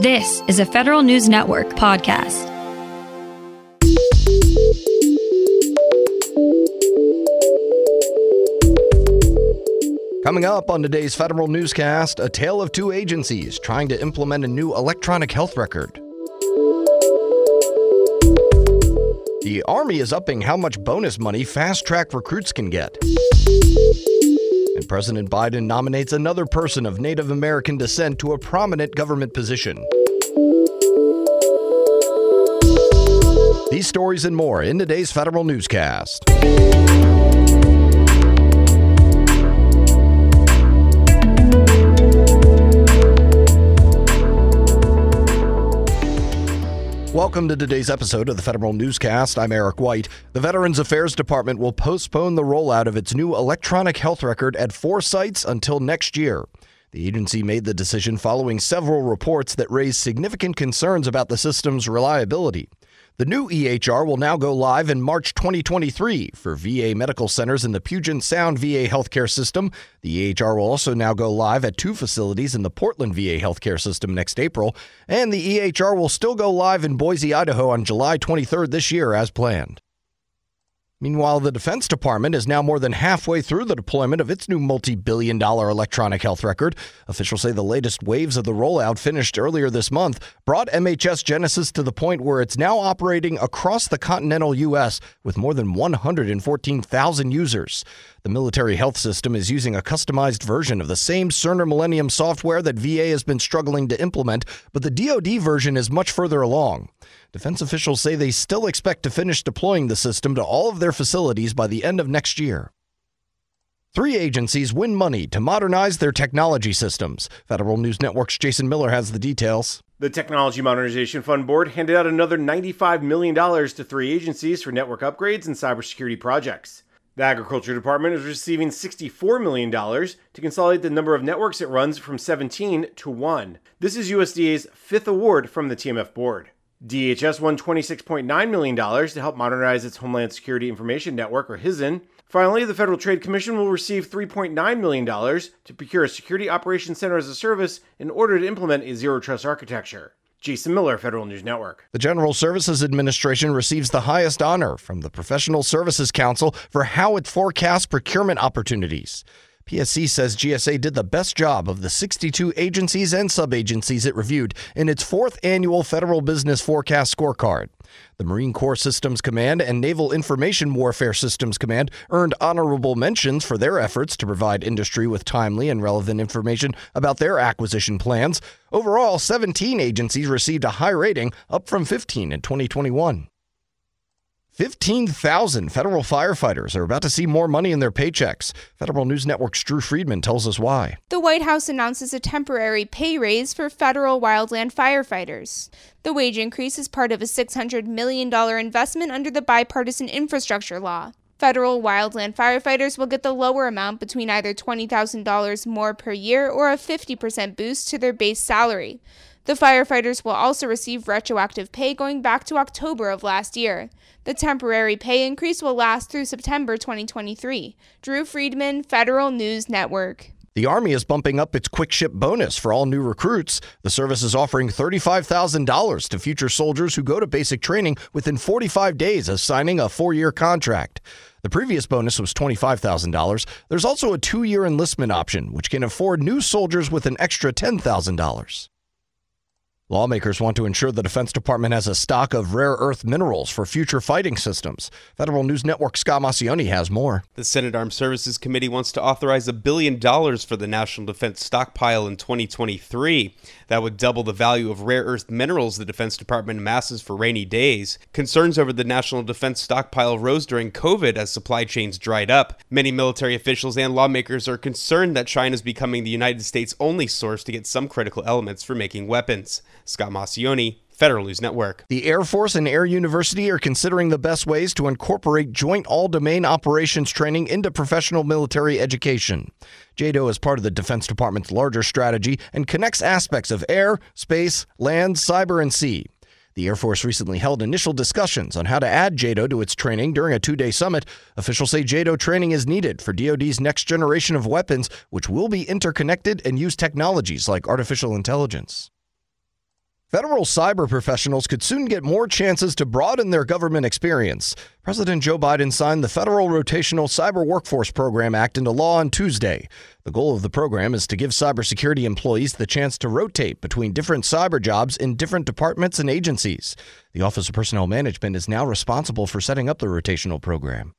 This is a Federal News Network podcast. Coming up on today's Federal Newscast, a tale of two agencies trying to implement a new electronic health record. The Army is upping how much bonus money fast track recruits can get. President Biden nominates another person of Native American descent to a prominent government position. These stories and more in today's Federal Newscast. Welcome to today's episode of the Federal Newscast. I'm Eric White. The Veterans Affairs Department will postpone the rollout of its new electronic health record at four sites until next year. The agency made the decision following several reports that raised significant concerns about the system's reliability. The new EHR will now go live in March 2023 for VA medical centers in the Puget Sound VA healthcare system. The EHR will also now go live at two facilities in the Portland VA healthcare system next April, and the EHR will still go live in Boise, Idaho on July 23rd this year as planned. Meanwhile, the Defense Department is now more than halfway through the deployment of its new multi billion dollar electronic health record. Officials say the latest waves of the rollout, finished earlier this month, brought MHS Genesis to the point where it's now operating across the continental U.S. with more than 114,000 users. The military health system is using a customized version of the same Cerner Millennium software that VA has been struggling to implement, but the DoD version is much further along. Defense officials say they still expect to finish deploying the system to all of their facilities by the end of next year. Three agencies win money to modernize their technology systems. Federal News Network's Jason Miller has the details. The Technology Modernization Fund Board handed out another $95 million to three agencies for network upgrades and cybersecurity projects. The Agriculture Department is receiving $64 million to consolidate the number of networks it runs from 17 to 1. This is USDA's fifth award from the TMF board. DHS won $26.9 million to help modernize its Homeland Security Information Network, or HSIN. Finally, the Federal Trade Commission will receive $3.9 million to procure a Security Operations Center as a Service in order to implement a Zero Trust architecture. Jason Miller, Federal News Network. The General Services Administration receives the highest honor from the Professional Services Council for how it forecasts procurement opportunities. PSC says GSA did the best job of the 62 agencies and subagencies it reviewed in its fourth annual Federal Business Forecast Scorecard. The Marine Corps Systems Command and Naval Information Warfare Systems Command earned honorable mentions for their efforts to provide industry with timely and relevant information about their acquisition plans. Overall, 17 agencies received a high rating, up from 15 in 2021. 15,000 federal firefighters are about to see more money in their paychecks. Federal News Network's Drew Friedman tells us why. The White House announces a temporary pay raise for federal wildland firefighters. The wage increase is part of a $600 million investment under the bipartisan infrastructure law. Federal wildland firefighters will get the lower amount between either $20,000 more per year or a 50% boost to their base salary. The firefighters will also receive retroactive pay going back to October of last year. The temporary pay increase will last through September 2023. Drew Friedman, Federal News Network. The Army is bumping up its quick ship bonus for all new recruits. The service is offering $35,000 to future soldiers who go to basic training within 45 days of signing a four year contract. The previous bonus was $25,000. There's also a two year enlistment option, which can afford new soldiers with an extra $10,000. Lawmakers want to ensure the Defense Department has a stock of rare earth minerals for future fighting systems. Federal News Network Scott Maucione has more. The Senate Armed Services Committee wants to authorize a billion dollars for the National Defense Stockpile in 2023. That would double the value of rare earth minerals the Defense Department amasses for rainy days. Concerns over the National Defense Stockpile rose during COVID as supply chains dried up. Many military officials and lawmakers are concerned that China is becoming the United States' only source to get some critical elements for making weapons. Scott Maucione, Federal News Network. The Air Force and Air University are considering the best ways to incorporate joint all domain operations training into professional military education. JADO is part of the Defense Department's larger strategy and connects aspects of air, space, land, cyber, and sea. The Air Force recently held initial discussions on how to add JADO to its training during a two day summit. Officials say JADO training is needed for DoD's next generation of weapons, which will be interconnected and use technologies like artificial intelligence. Federal cyber professionals could soon get more chances to broaden their government experience. President Joe Biden signed the Federal Rotational Cyber Workforce Program Act into law on Tuesday. The goal of the program is to give cybersecurity employees the chance to rotate between different cyber jobs in different departments and agencies. The Office of Personnel Management is now responsible for setting up the rotational program.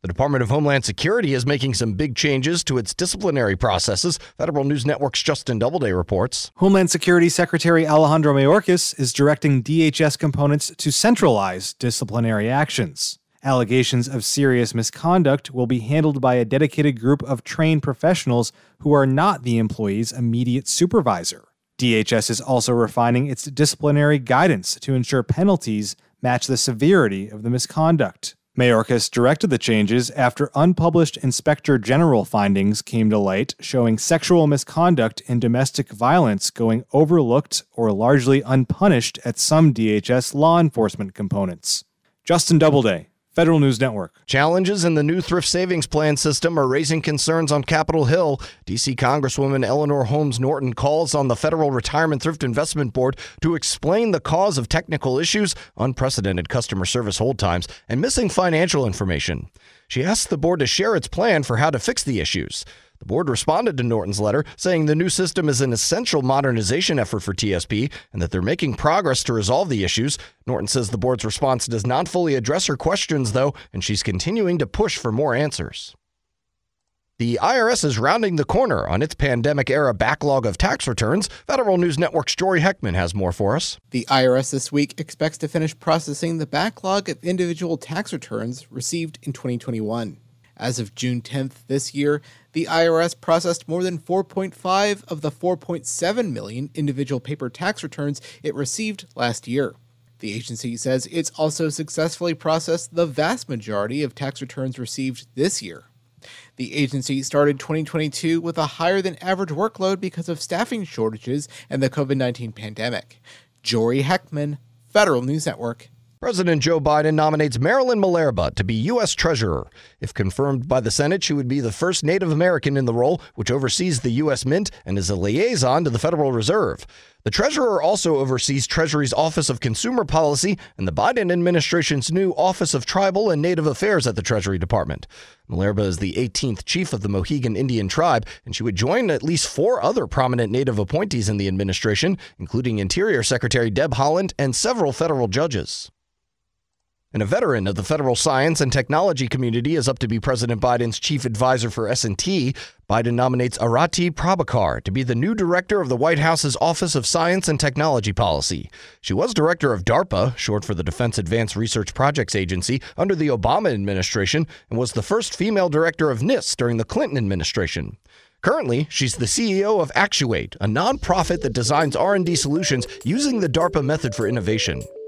The Department of Homeland Security is making some big changes to its disciplinary processes. Federal News Network's Justin Doubleday reports. Homeland Security Secretary Alejandro Mayorkas is directing DHS components to centralize disciplinary actions. Allegations of serious misconduct will be handled by a dedicated group of trained professionals who are not the employee's immediate supervisor. DHS is also refining its disciplinary guidance to ensure penalties match the severity of the misconduct. Mayorkas directed the changes after unpublished Inspector General findings came to light showing sexual misconduct and domestic violence going overlooked or largely unpunished at some DHS law enforcement components. Justin Doubleday, Federal News Network. Challenges in the new thrift savings plan system are raising concerns on Capitol Hill. D.C. Congresswoman Eleanor Holmes Norton calls on the Federal Retirement Thrift Investment Board to explain the cause of technical issues, unprecedented customer service hold times, and missing financial information. She asked the board to share its plan for how to fix the issues. The board responded to Norton's letter, saying the new system is an essential modernization effort for TSP and that they're making progress to resolve the issues. Norton says the board's response does not fully address her questions, though, and she's continuing to push for more answers. The IRS is rounding the corner on its pandemic era backlog of tax returns. Federal News Network's Jory Heckman has more for us. The IRS this week expects to finish processing the backlog of individual tax returns received in 2021. As of June 10th this year, the IRS processed more than 4.5 of the 4.7 million individual paper tax returns it received last year. The agency says it's also successfully processed the vast majority of tax returns received this year. The agency started 2022 with a higher than average workload because of staffing shortages and the COVID 19 pandemic. Jory Heckman, Federal News Network, President Joe Biden nominates Marilyn Malerba to be U.S. Treasurer. If confirmed by the Senate, she would be the first Native American in the role, which oversees the U.S. Mint and is a liaison to the Federal Reserve. The Treasurer also oversees Treasury's Office of Consumer Policy and the Biden administration's new Office of Tribal and Native Affairs at the Treasury Department. Malerba is the 18th chief of the Mohegan Indian tribe, and she would join at least four other prominent Native appointees in the administration, including Interior Secretary Deb Haaland and several federal judges. And a veteran of the federal science and technology community is up to be President Biden's chief advisor for S&T. Biden nominates Arati Prabhakar to be the new director of the White House's Office of Science and Technology Policy. She was director of DARPA, short for the Defense Advanced Research Projects Agency, under the Obama administration and was the first female director of NIST during the Clinton administration. Currently, she's the CEO of Actuate, a nonprofit that designs R&D solutions using the DARPA method for innovation.